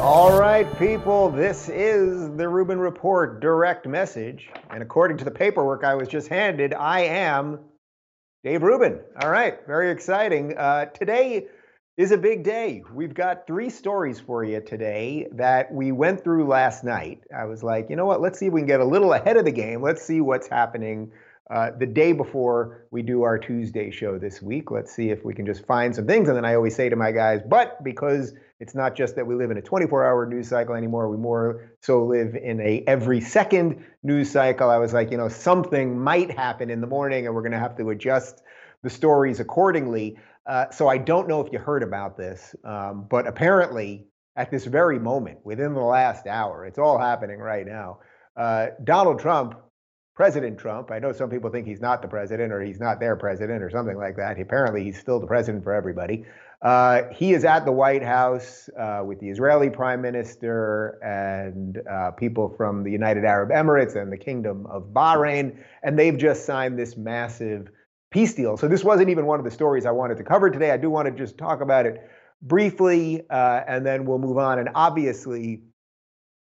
All right, people, this is the Rubin Report direct message. And according to the paperwork I was just handed, I am Dave Rubin. All right, very exciting. Uh, today is a big day. We've got three stories for you today that we went through last night. I was like, you know what, let's see if we can get a little ahead of the game. Let's see what's happening uh, the day before we do our Tuesday show this week. Let's see if we can just find some things. And then I always say to my guys, but because it's not just that we live in a 24-hour news cycle anymore, we more so live in a every second news cycle. I was like, you know, something might happen in the morning, and we're going to have to adjust the stories accordingly. Uh, so I don't know if you heard about this, um, but apparently at this very moment, within the last hour, it's all happening right now. Uh, Donald Trump President Trump. I know some people think he's not the president or he's not their president or something like that. Apparently, he's still the president for everybody. Uh, he is at the White House uh, with the Israeli prime minister and uh, people from the United Arab Emirates and the Kingdom of Bahrain, and they've just signed this massive peace deal. So, this wasn't even one of the stories I wanted to cover today. I do want to just talk about it briefly, uh, and then we'll move on. And obviously,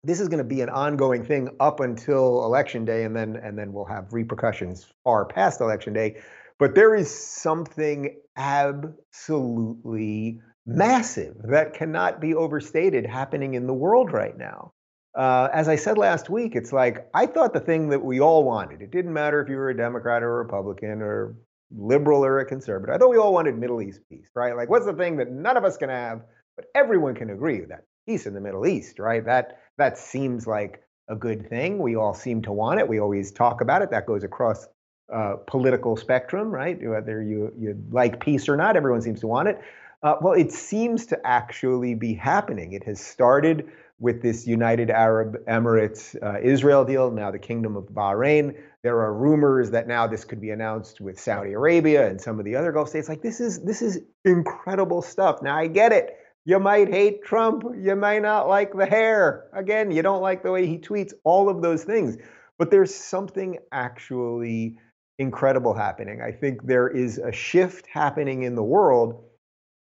this is going to be an ongoing thing up until election day and then and then we'll have repercussions far past election day. But there is something absolutely massive that cannot be overstated happening in the world right now. Uh, as i said last week it's like i thought the thing that we all wanted it didn't matter if you were a democrat or a republican or liberal or a conservative i thought we all wanted middle east peace right? Like what's the thing that none of us can have but everyone can agree that peace in the middle east right? That that seems like a good thing. We all seem to want it. We always talk about it. That goes across uh, political spectrum, right? Whether you you like peace or not, everyone seems to want it. Uh, well, it seems to actually be happening. It has started with this United Arab Emirates uh, Israel deal, now the Kingdom of Bahrain. There are rumors that now this could be announced with Saudi Arabia and some of the other Gulf states. Like this is this is incredible stuff. Now I get it. You might hate Trump. You might not like the hair. Again, you don't like the way he tweets, all of those things. But there's something actually incredible happening. I think there is a shift happening in the world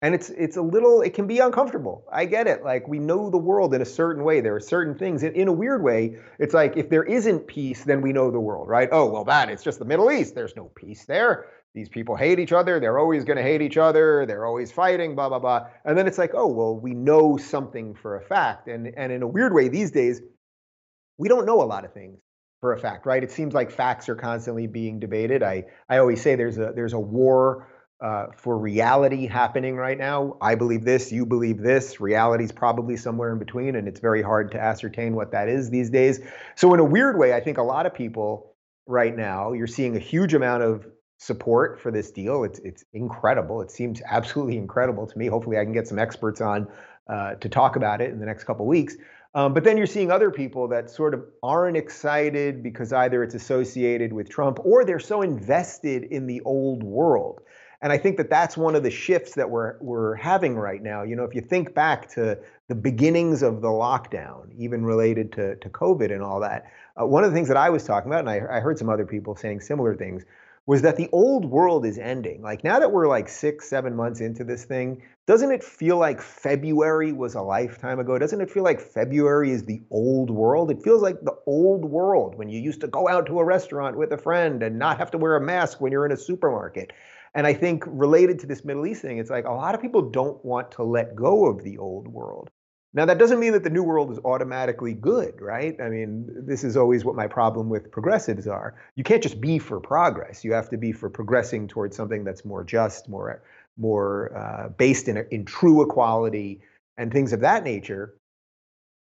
and it's it's a little it can be uncomfortable i get it like we know the world in a certain way there are certain things in, in a weird way it's like if there isn't peace then we know the world right oh well that it's just the middle east there's no peace there these people hate each other. They're always going to hate each other. They're always fighting, blah, blah, blah. And then it's like, oh, well, we know something for a fact. And, and in a weird way, these days, we don't know a lot of things for a fact, right? It seems like facts are constantly being debated. I, I always say there's a, there's a war uh, for reality happening right now. I believe this, you believe this. Reality's probably somewhere in between, and it's very hard to ascertain what that is these days. So, in a weird way, I think a lot of people right now, you're seeing a huge amount of support for this deal. It's it's incredible. It seems absolutely incredible to me. Hopefully, I can get some experts on uh, to talk about it in the next couple weeks. Um, but then you're seeing other people that sort of aren't excited because either it's associated with Trump or they're so invested in the old world. And I think that that's one of the shifts that we're we're having right now. You know, if you think back to the beginnings of the lockdown, even related to to COVID and all that, uh, one of the things that I was talking about, and I, I heard some other people saying similar things, was that the old world is ending. Like now that we're like six, seven months into this thing, doesn't it feel like February was a lifetime ago? Doesn't it feel like February is the old world? It feels like the old world when you used to go out to a restaurant with a friend and not have to wear a mask when you're in a supermarket. And I think related to this Middle East thing, it's like a lot of people don't want to let go of the old world. Now, that doesn't mean that the new world is automatically good, right? I mean, this is always what my problem with progressives are. You can't just be for progress. You have to be for progressing towards something that's more just, more, more uh, based in, in true equality and things of that nature.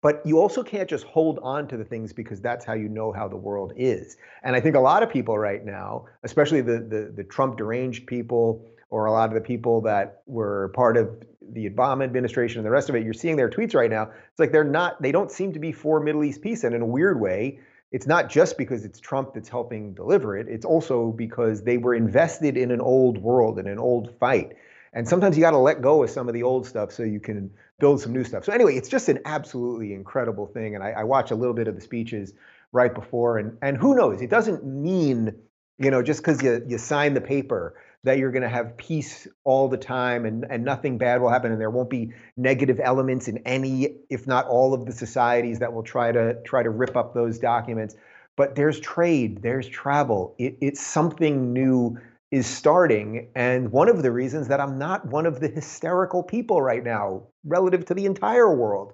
But you also can't just hold on to the things because that's how you know how the world is. And I think a lot of people right now, especially the the, the Trump deranged people, or a lot of the people that were part of the Obama administration and the rest of it, you're seeing their tweets right now. It's like they're not, they don't seem to be for Middle East peace. And in a weird way, it's not just because it's Trump that's helping deliver it, it's also because they were invested in an old world and an old fight. And sometimes you got to let go of some of the old stuff so you can build some new stuff. So, anyway, it's just an absolutely incredible thing. And I, I watch a little bit of the speeches right before, and, and who knows, it doesn't mean You know, just because you, you sign the paper that you're going to have peace all the time and, and nothing bad will happen and there won't be negative elements in any if not all of the societies that will try to try to rip up those documents. But there's trade there's travel. It, it's something new is starting and one of the reasons that i'm not one of the hysterical people right now relative to the entire world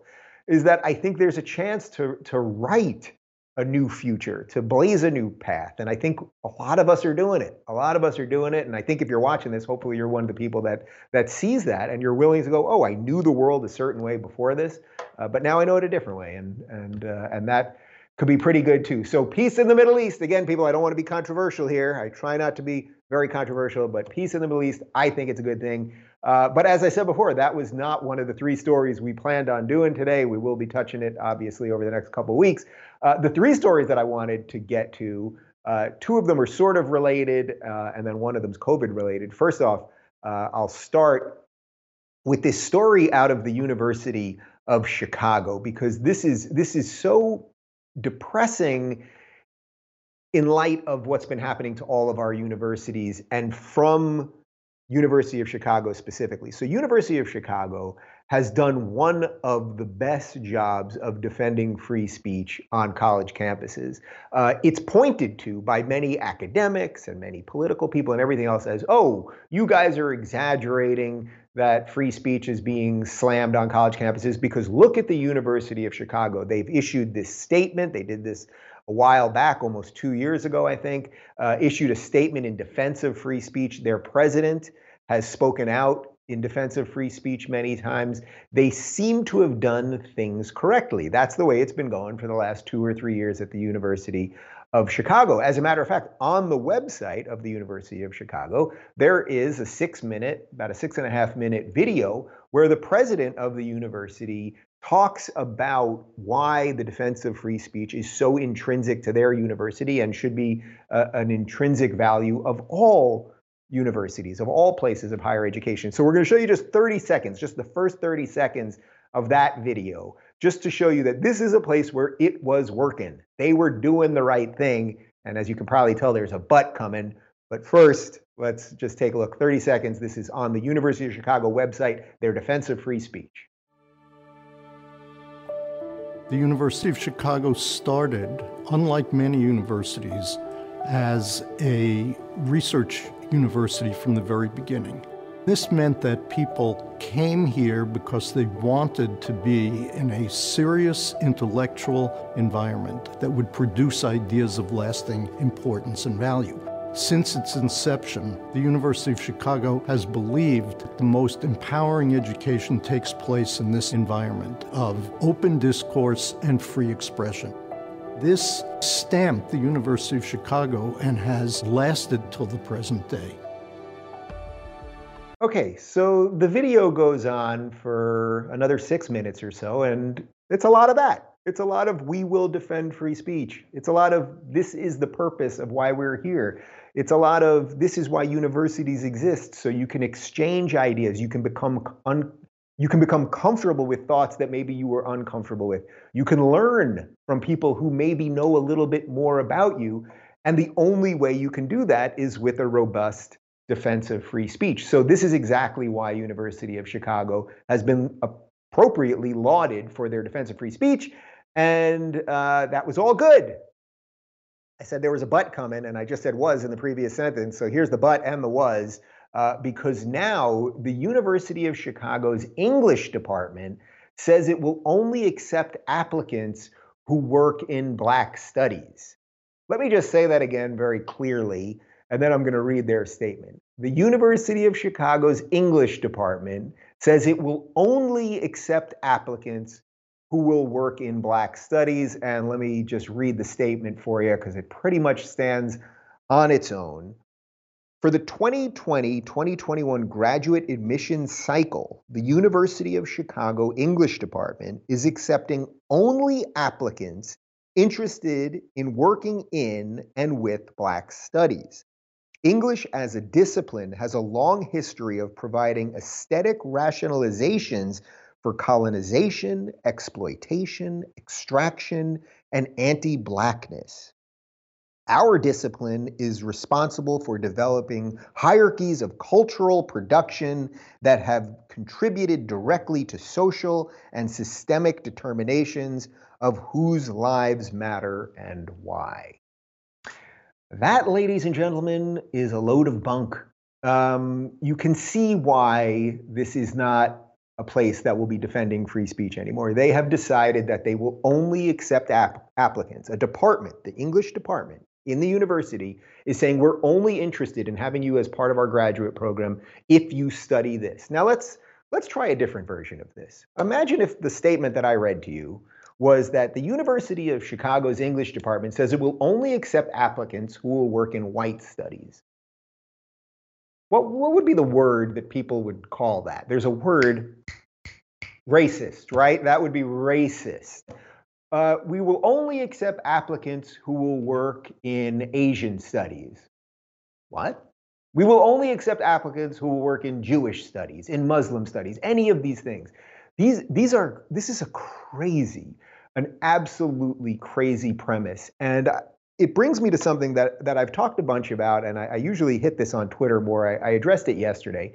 is that i think there's a chance to to write a new future, to blaze a new path. And I think a lot of us are doing it. A lot of us are doing it. And I think if you're watching this, hopefully you're one of the people that that sees that and you're willing to go, oh, I knew the world a certain way before this, uh, but now I know it a different way. And and uh, and that could be pretty good too. So peace in the Middle East. Again, people, I don't want to be controversial here. I try not to be very controversial, but peace in the Middle East, I think it's a good thing. Uh, but as I said before, that was not one of the three stories we planned on doing today. We will be touching it obviously over the next couple weeks. Uh, the three stories that I wanted to get to, uh, two of them are sort of related, uh, and then one of them is COVID related. First off, uh, I'll start with this story out of the University of Chicago because this is this is so depressing in light of what's been happening to all of our universities and from University of Chicago specifically. So University of Chicago has done one of the best jobs of defending free speech on college campuses. Uh, it's pointed to by many academics and many political people and everything else as, oh, you guys are exaggerating that free speech is being slammed on college campuses because look at the University of Chicago. They've issued this statement. They did this a while back, almost two years ago, I think, uh, issued a statement in defense of free speech. Their president has spoken out in defense of free speech many times. They seem to have done things correctly. That's the way it's been going for the last two or three years at the University of Chicago. As a matter of fact, on the website of the University of Chicago, there is a six minute, about a six and a half minute video where the president of the university talks about why the defense of free speech is so intrinsic to their university and should be uh, an intrinsic value of all universities, of all places of higher education. So we're going to show you just 30 seconds, just the first 30 seconds of that video, just to show you that this is a place where it was working. They were doing the right thing. And as you can probably tell, there's a butt coming. But first, let's just take a look. 30 seconds. This is on the University of Chicago website, their defense of free speech. The University of Chicago started, unlike many universities, as a research university from the very beginning. This meant that people came here because they wanted to be in a serious intellectual environment that would produce ideas of lasting importance and value. Since its inception, the University of Chicago has believed that the most empowering education takes place in this environment of open discourse and free expression. This stamped the University of Chicago and has lasted till the present day. Okay, so the video goes on for another six minutes or so, and it's a lot of that. It's a lot of we will defend free speech. It's a lot of this is the purpose of why we're here. It's a lot of this is why universities exist, so you can exchange ideas, you can become un, you can become comfortable with thoughts that maybe you were uncomfortable with. You can learn from people who maybe know a little bit more about you. And the only way you can do that is with a robust defense of free speech. So this is exactly why University of Chicago has been appropriately lauded for their defense of free speech. And uh, that was all good. I said there was a but coming, and I just said was in the previous sentence. So here's the but and the was uh, because now the University of Chicago's English department says it will only accept applicants who work in Black studies. Let me just say that again very clearly, and then I'm going to read their statement. The University of Chicago's English department says it will only accept applicants who will work in Black studies. And let me just read the statement for you because it pretty much stands on its own. For the 2020 2021 graduate admission cycle, the University of Chicago English Department is accepting only applicants interested in working in and with Black studies. English as a discipline has a long history of providing aesthetic rationalizations for colonization, exploitation, extraction, and anti Blackness. Our discipline is responsible for developing hierarchies of cultural production that have contributed directly to social and systemic determinations of whose lives matter and why. That, ladies and gentlemen, is a load of bunk. Um, you can see why this is not a place that will be defending free speech anymore. They have decided that they will only accept app- applicants. A department, the English department, in the university is saying we're only interested in having you as part of our graduate program if you study this. Now let's let's try a different version of this. Imagine if the statement that I read to you was that the University of Chicago's English department says it will only accept applicants who will work in white studies. What, what would be the word that people would call that? There's a word, racist, right? That would be racist uh, we will only accept applicants who will work in Asian studies. What? We will only accept applicants who will work in Jewish studies, in Muslim studies, any of these things. These, these are, this is a crazy, an absolutely crazy premise. And it brings me to something that, that I've talked a bunch about, and I, I usually hit this on Twitter more. I, I addressed it yesterday.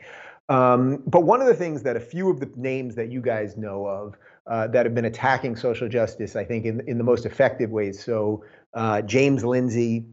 Um, but one of the things that a few of the names that you guys know of uh, that have been attacking social justice, I think, in, in the most effective ways. So uh, James Lindsay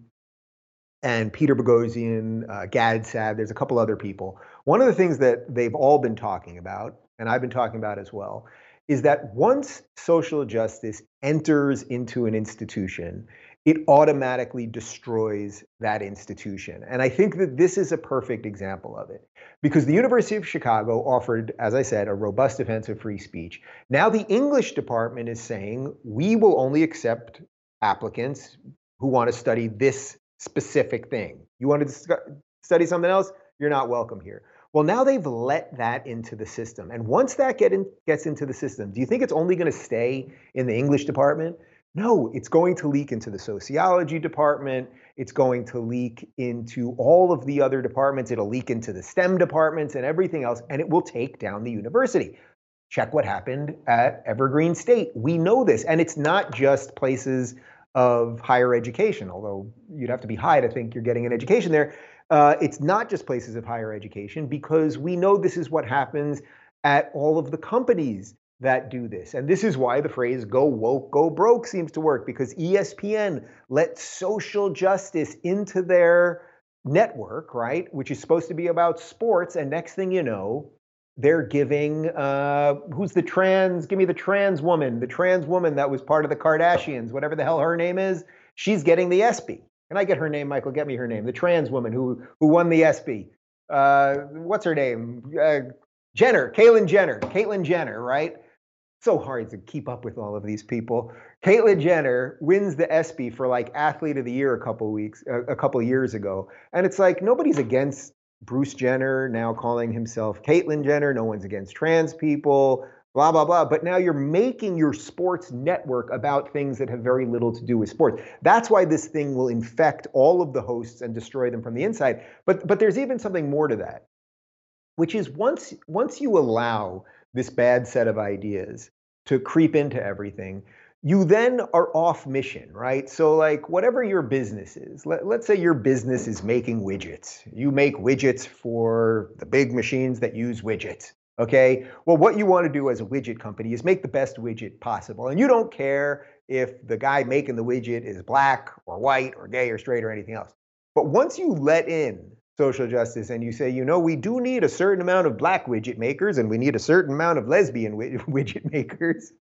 and Peter Boghossian, uh, Gad Saad, there's a couple other people. One of the things that they've all been talking about, and I've been talking about as well, is that once social justice enters into an institution, it automatically destroys that institution. And I think that this is a perfect example of it because the University of Chicago offered, as I said, a robust defense of free speech. Now the English department is saying we will only accept applicants who want to study this specific thing. You want to study something else? You're not welcome here. Well, now they've let that into the system. And once that get in, gets into the system, do you think it's only going to stay in the English department? No, it's going to leak into the sociology department. It's going to leak into all of the other departments. It'll leak into the STEM departments and everything else, and it will take down the university. Check what happened at Evergreen State. We know this, and it's not just places of higher education, although you'd have to be high to think you're getting an education there. Uh, it's not just places of higher education because we know this is what happens at all of the companies that do this. And this is why the phrase go woke, go broke seems to work because ESPN let social justice into their network, right? Which is supposed to be about sports. And next thing you know, they're giving uh, who's the trans? Give me the trans woman, the trans woman that was part of the Kardashians, whatever the hell her name is. She's getting the ESPY. Can I get her name, Michael? Get me her name. The trans woman who who won the ESPY. Uh, what's her name? Uh, Jenner, Caitlyn Jenner, Caitlyn Jenner, right? So hard to keep up with all of these people. Caitlyn Jenner wins the ESPY for like athlete of the year a couple weeks, a, a couple years ago, and it's like nobody's against Bruce Jenner now calling himself Caitlyn Jenner. No one's against trans people. Blah blah blah. But now you're making your sports network about things that have very little to do with sports. That's why this thing will infect all of the hosts and destroy them from the inside. But but there's even something more to that, which is once once you allow this bad set of ideas to creep into everything, you then are off mission, right? So, like, whatever your business is, let, us say your business is making widgets. You make widgets for the big machines that use widgets, okay? Well, what you want to do as a widget company is make the best widget possible. And you don't care if the guy making the widget is black or white or gay or straight or anything else. But once you let in social justice and you say, you know, we do need a certain amount of black widget makers and we need a certain amount of lesbian widget makers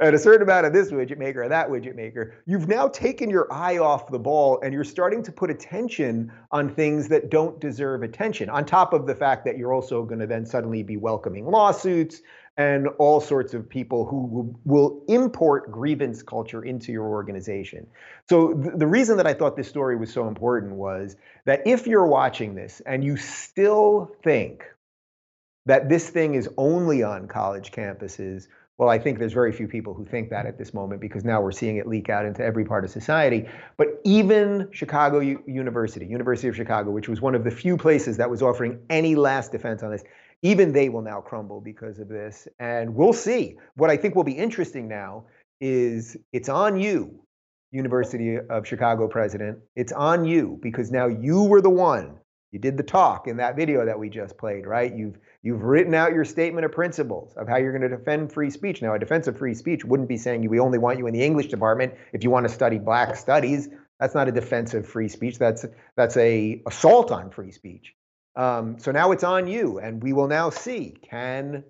and a certain amount of this widget maker or that widget maker, you've now taken your eye off the ball and you're starting to put attention on things that don't deserve attention, on top of the fact that you're also going to then suddenly be welcoming lawsuits and all sorts of people who will import grievance culture into your organization. So th- the reason that I thought this story was so important was that if you're watching this and you still think that this thing is only on college campuses, well, I think there's very few people who think that at this moment because now we're seeing it leak out into every part of society. But even Chicago U- University, University of Chicago, which was one of the few places that was offering any last defense on this, even they will now crumble because of this. And we'll see. What I think will be interesting now is it's on you University of Chicago president. It's on you because now you were the one. You did the talk in that video that we just played, right? You've you've written out your statement of principles of how you're going to defend free speech. Now, a defense of free speech wouldn't be saying we only want you in the English department if you want to study black studies. That's not a defense of free speech. That's that's a assault on free speech. Um, so now it's on you, and we will now see can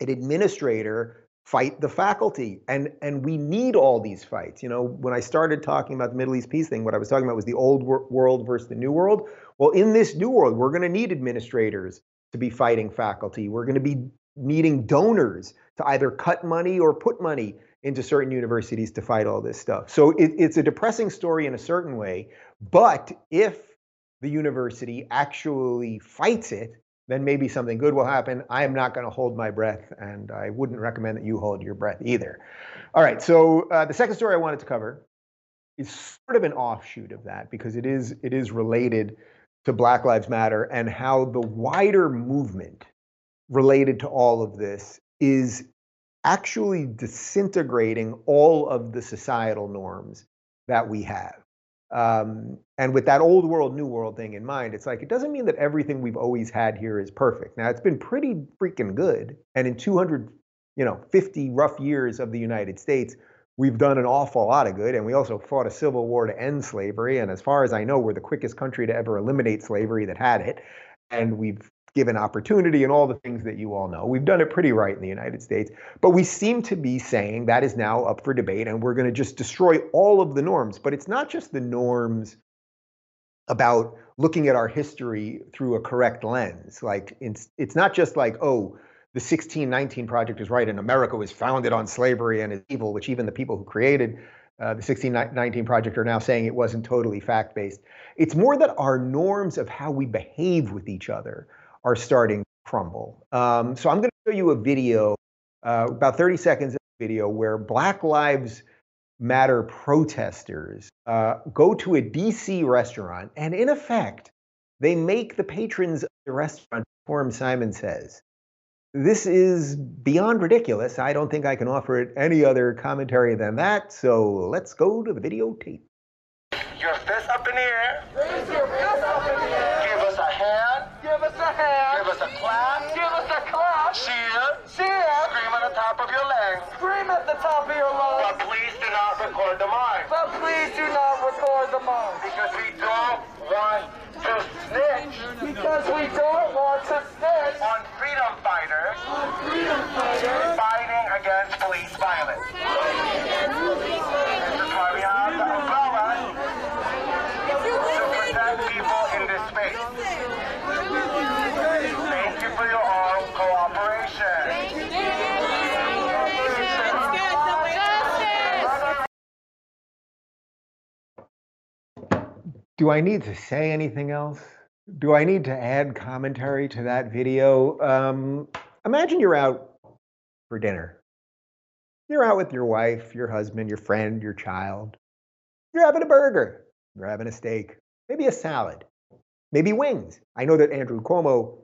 an administrator fight the faculty? And and we need all these fights. You know when i started talking about the middle east peace thing what i was talking about was the old wor- world versus the new world. Well in this new world we're going to need administrators to be fighting faculty. We're going to be needing donors to either cut money or put money into certain universities to fight all this stuff. So it, it's a depressing story in a certain way but if the university actually fights it then maybe something good will happen. I am not going to hold my breath, and I wouldn't recommend that you hold your breath either. All right, so uh, the second story I wanted to cover is sort of an offshoot of that because it is it is related to Black Lives Matter and how the wider movement related to all of this is actually disintegrating all of the societal norms that we have. Um, and with that old world, new world thing in mind, it's like it doesn't mean that everything we've always had here is perfect. Now it's been pretty freaking good, and in 200, you know, 50 rough years of the United States, we've done an awful lot of good, and we also fought a civil war to end slavery. And as far as I know, we're the quickest country to ever eliminate slavery that had it, and we've given opportunity and all the things that you all know. We've done it pretty right in the United States, but we seem to be saying that is now up for debate and we're going to just destroy all of the norms. But it's not just the norms about looking at our history through a correct lens. Like it's it's not just like, oh, the 1619 project is right and America was founded on slavery and is evil, which even the people who created uh, the 1619 project are now saying it wasn't totally fact based. It's more that our norms of how we behave with each other are starting to crumble. Um, so I'm going to show you a video, uh, about 30 seconds of video, where Black Lives Matter protesters uh, go to a DC restaurant, and in effect, they make the patrons of the restaurant perform Simon Says. This is beyond ridiculous. I don't think I can offer it any other commentary than that. So let's go to the videotape. Your up in the air. Raise your fist up in the air. Give us a hand. Give us a hand. Give us a clap. Give us a clap. Cheer. Cheer. Scream at the top of your lungs. Scream at the top of your lungs. But please do not record the mark. But please do not record the mark. Because we don't want to snitch. Because we don't want to snitch on freedom fighters. On freedom fighters. Fighting against police violence. This is why we have the umbrella to protect people in this space. Thank you for your all cooperation. Do I need to say anything else? Do I need to add commentary to that video? Um, imagine you're out for dinner. You're out with your wife, your husband, your friend, your child. You're having a burger. You're having a steak, maybe a salad, maybe wings. I know that Andrew Cuomo,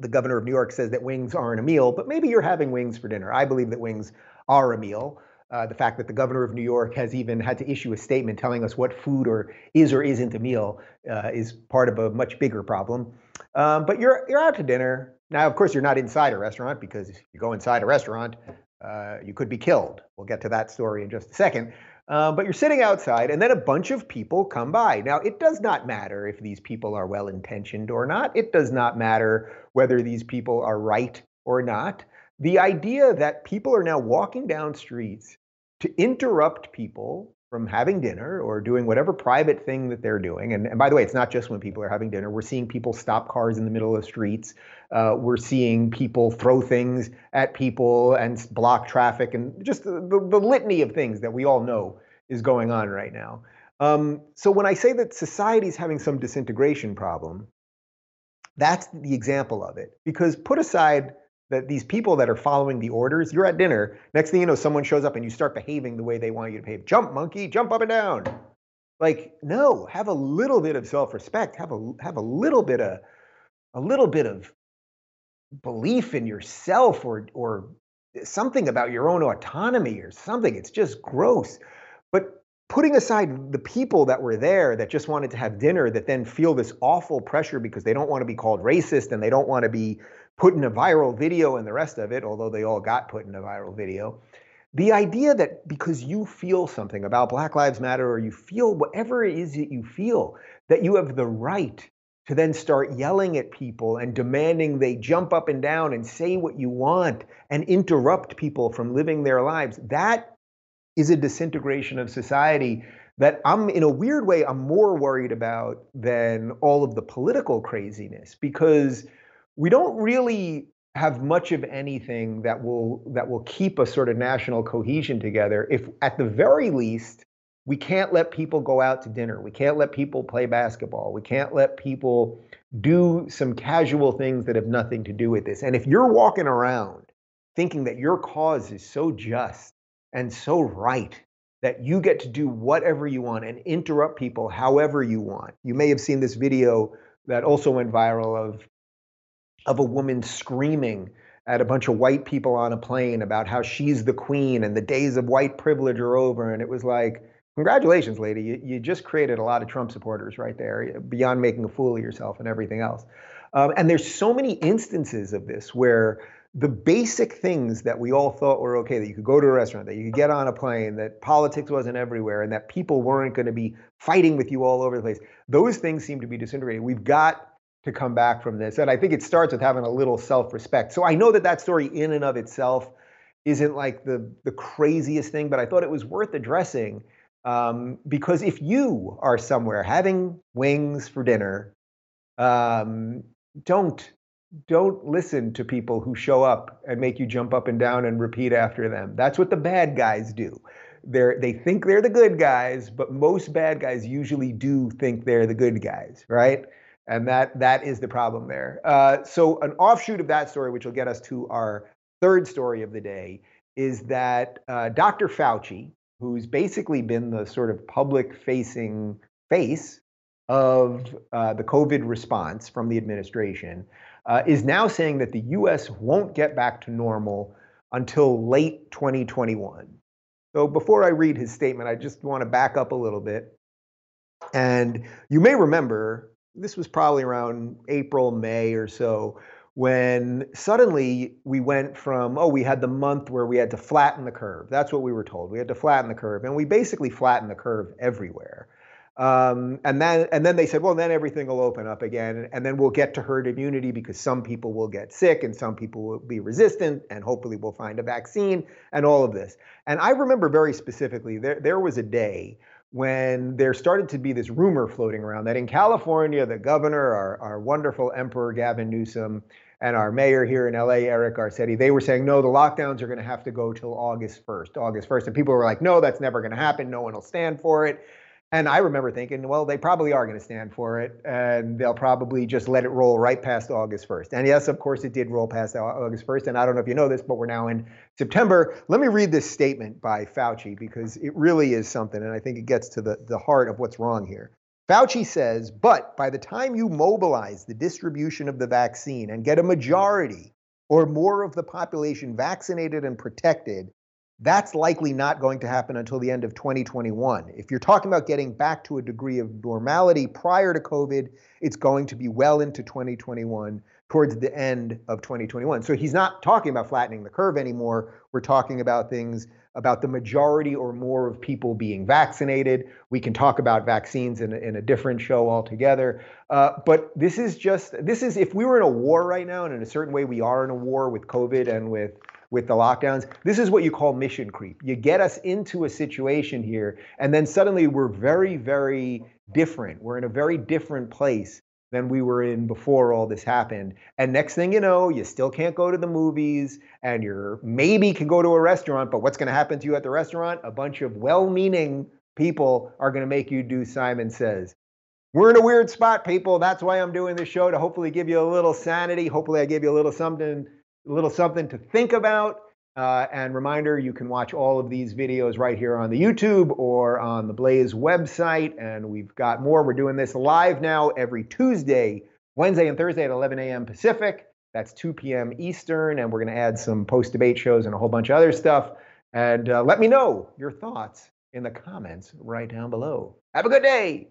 the governor of New York, says that wings aren't a meal, but maybe you're having wings for dinner. I believe that wings are a meal. Uh, the fact that the governor of New York has even had to issue a statement telling us what food or is or isn't a meal uh, is part of a much bigger problem. Um, but you're you're out to dinner now. Of course, you're not inside a restaurant because if you go inside a restaurant, uh, you could be killed. We'll get to that story in just a second. Uh, but you're sitting outside, and then a bunch of people come by. Now, it does not matter if these people are well intentioned or not. It does not matter whether these people are right or not the idea that people are now walking down streets to interrupt people from having dinner or doing whatever private thing that they're doing. And, and by the way, it's not just when people are having dinner. We're seeing people stop cars in the middle of the streets. Uh, we're seeing people throw things at people and block traffic and just the, the, the litany of things that we all know is going on right now. Um, so when I say that society is having some disintegration problem, that's the example of it. Because put aside that these people that are following the orders, you're at dinner, next thing you know, someone shows up and you start behaving the way they want you to behave. Jump, monkey, jump up and down. Like, no, have a little bit of self-respect. Have a have a little bit of a little bit of belief in yourself or or something about your own autonomy or something. It's just gross. But putting aside the people that were there that just wanted to have dinner that then feel this awful pressure because they don't want to be called racist and they don't want to be put in a viral video and the rest of it, although they all got put in a viral video. The idea that because you feel something about Black Lives Matter or you feel whatever it is that you feel, that you have the right to then start yelling at people and demanding they jump up and down and say what you want and interrupt people from living their lives, that is a disintegration of society that I'm, in a weird way, I'm more worried about than all of the political craziness because we don't really have much of anything that will that will keep a sort of national cohesion together if at the very least we can't let people go out to dinner. We can't let people play basketball. We can't let people do some casual things that have nothing to do with this. And if you're walking around thinking that your cause is so just and so right that you get to do whatever you want and interrupt people however you want. You may have seen this video that also went viral of of a woman screaming at a bunch of white people on a plane about how she's the queen and the days of white privilege are over. And it was like, congratulations, lady. You, you just created a lot of Trump supporters right there, beyond making a fool of yourself and everything else. Um, and there's so many instances of this where the basic things that we all thought were okay that you could go to a restaurant, that you could get on a plane, that politics wasn't everywhere, and that people weren't going to be fighting with you all over the place, those things seem to be disintegrating. We've got to come back from this. And I think it starts with having a little self-respect. So I know that that story in and of itself isn't like the the craziest thing, but I thought it was worth addressing um, because if you are somewhere having wings for dinner, um, don't don't listen to people who show up and make you jump up and down and repeat after them. That's what the bad guys do. They're, they think they're the good guys, but most bad guys usually do think they're the good guys, right? And that that is the problem there. Uh, so an offshoot of that story, which will get us to our third story of the day, is that uh, Dr. Fauci, who's basically been the sort of public-facing face of uh, the COVID response from the administration, uh, is now saying that the U.S. won't get back to normal until late 2021. So before I read his statement, I just want to back up a little bit. And you may remember this was probably around April, May or so, when suddenly we went from, oh, we had the month where we had to flatten the curve. That's what we were told. We had to flatten the curve. And we basically flattened the curve everywhere. Um, and then and then they said, well, then everything will open up again, and then we'll get to herd immunity because some people will get sick and some people will be resistant, and hopefully we'll find a vaccine and all of this. And I remember very specifically there there was a day when there started to be this rumor floating around that in California, the governor, our, our wonderful Emperor Gavin Newsom, and our mayor here in LA, Eric Garcetti, they were saying, no, the lockdowns are going to have to go till August 1st, August 1st. And people were like, no, that's never going to happen. No one will stand for it. And I remember thinking, well, they probably are going to stand for it, and they'll probably just let it roll right past August 1st. And yes, of course, it did roll past August 1st. And I don't know if you know this, but we're now in September. Let me read this statement by Fauci because it really is something, and I think it gets to the, the heart of what's wrong here. Fauci says, but by the time you mobilize the distribution of the vaccine and get a majority or more of the population vaccinated and protected, that's likely not going to happen until the end of 2021. If you're talking about getting back to a degree of normality prior to COVID, it's going to be well into 2021, towards the end of 2021. So he's not talking about flattening the curve anymore. We're talking about things about the majority or more of people being vaccinated. We can talk about vaccines in in a different show altogether. Uh, but this is just, this is, if we were in a war right now, and in a certain way we are in a war with COVID and with with the lockdowns. This is what you call mission creep. You get us into a situation here, and then suddenly we're very, very different. We're in a very different place than we were in before all this happened. And next thing you know, you still can't go to the movies, and you're maybe can go to a restaurant, but what's going to happen to you at the restaurant? A bunch of well meaning people are going to make you do Simon Says. We're in a weird spot, people. That's why I'm doing this show to hopefully give you a little sanity. Hopefully, I give you a little something a little something to think about. Uh, and reminder, you can watch all of these videos right here on the YouTube or on the Blaze website. And we've got more. We're doing this live now every Tuesday, Wednesday, and Thursday at 11 a.m. Pacific. That's 2 p.m. Eastern. And we're going to add some post debate shows and a whole bunch of other stuff. And uh, let me know your thoughts in the comments right down below. Have a good day.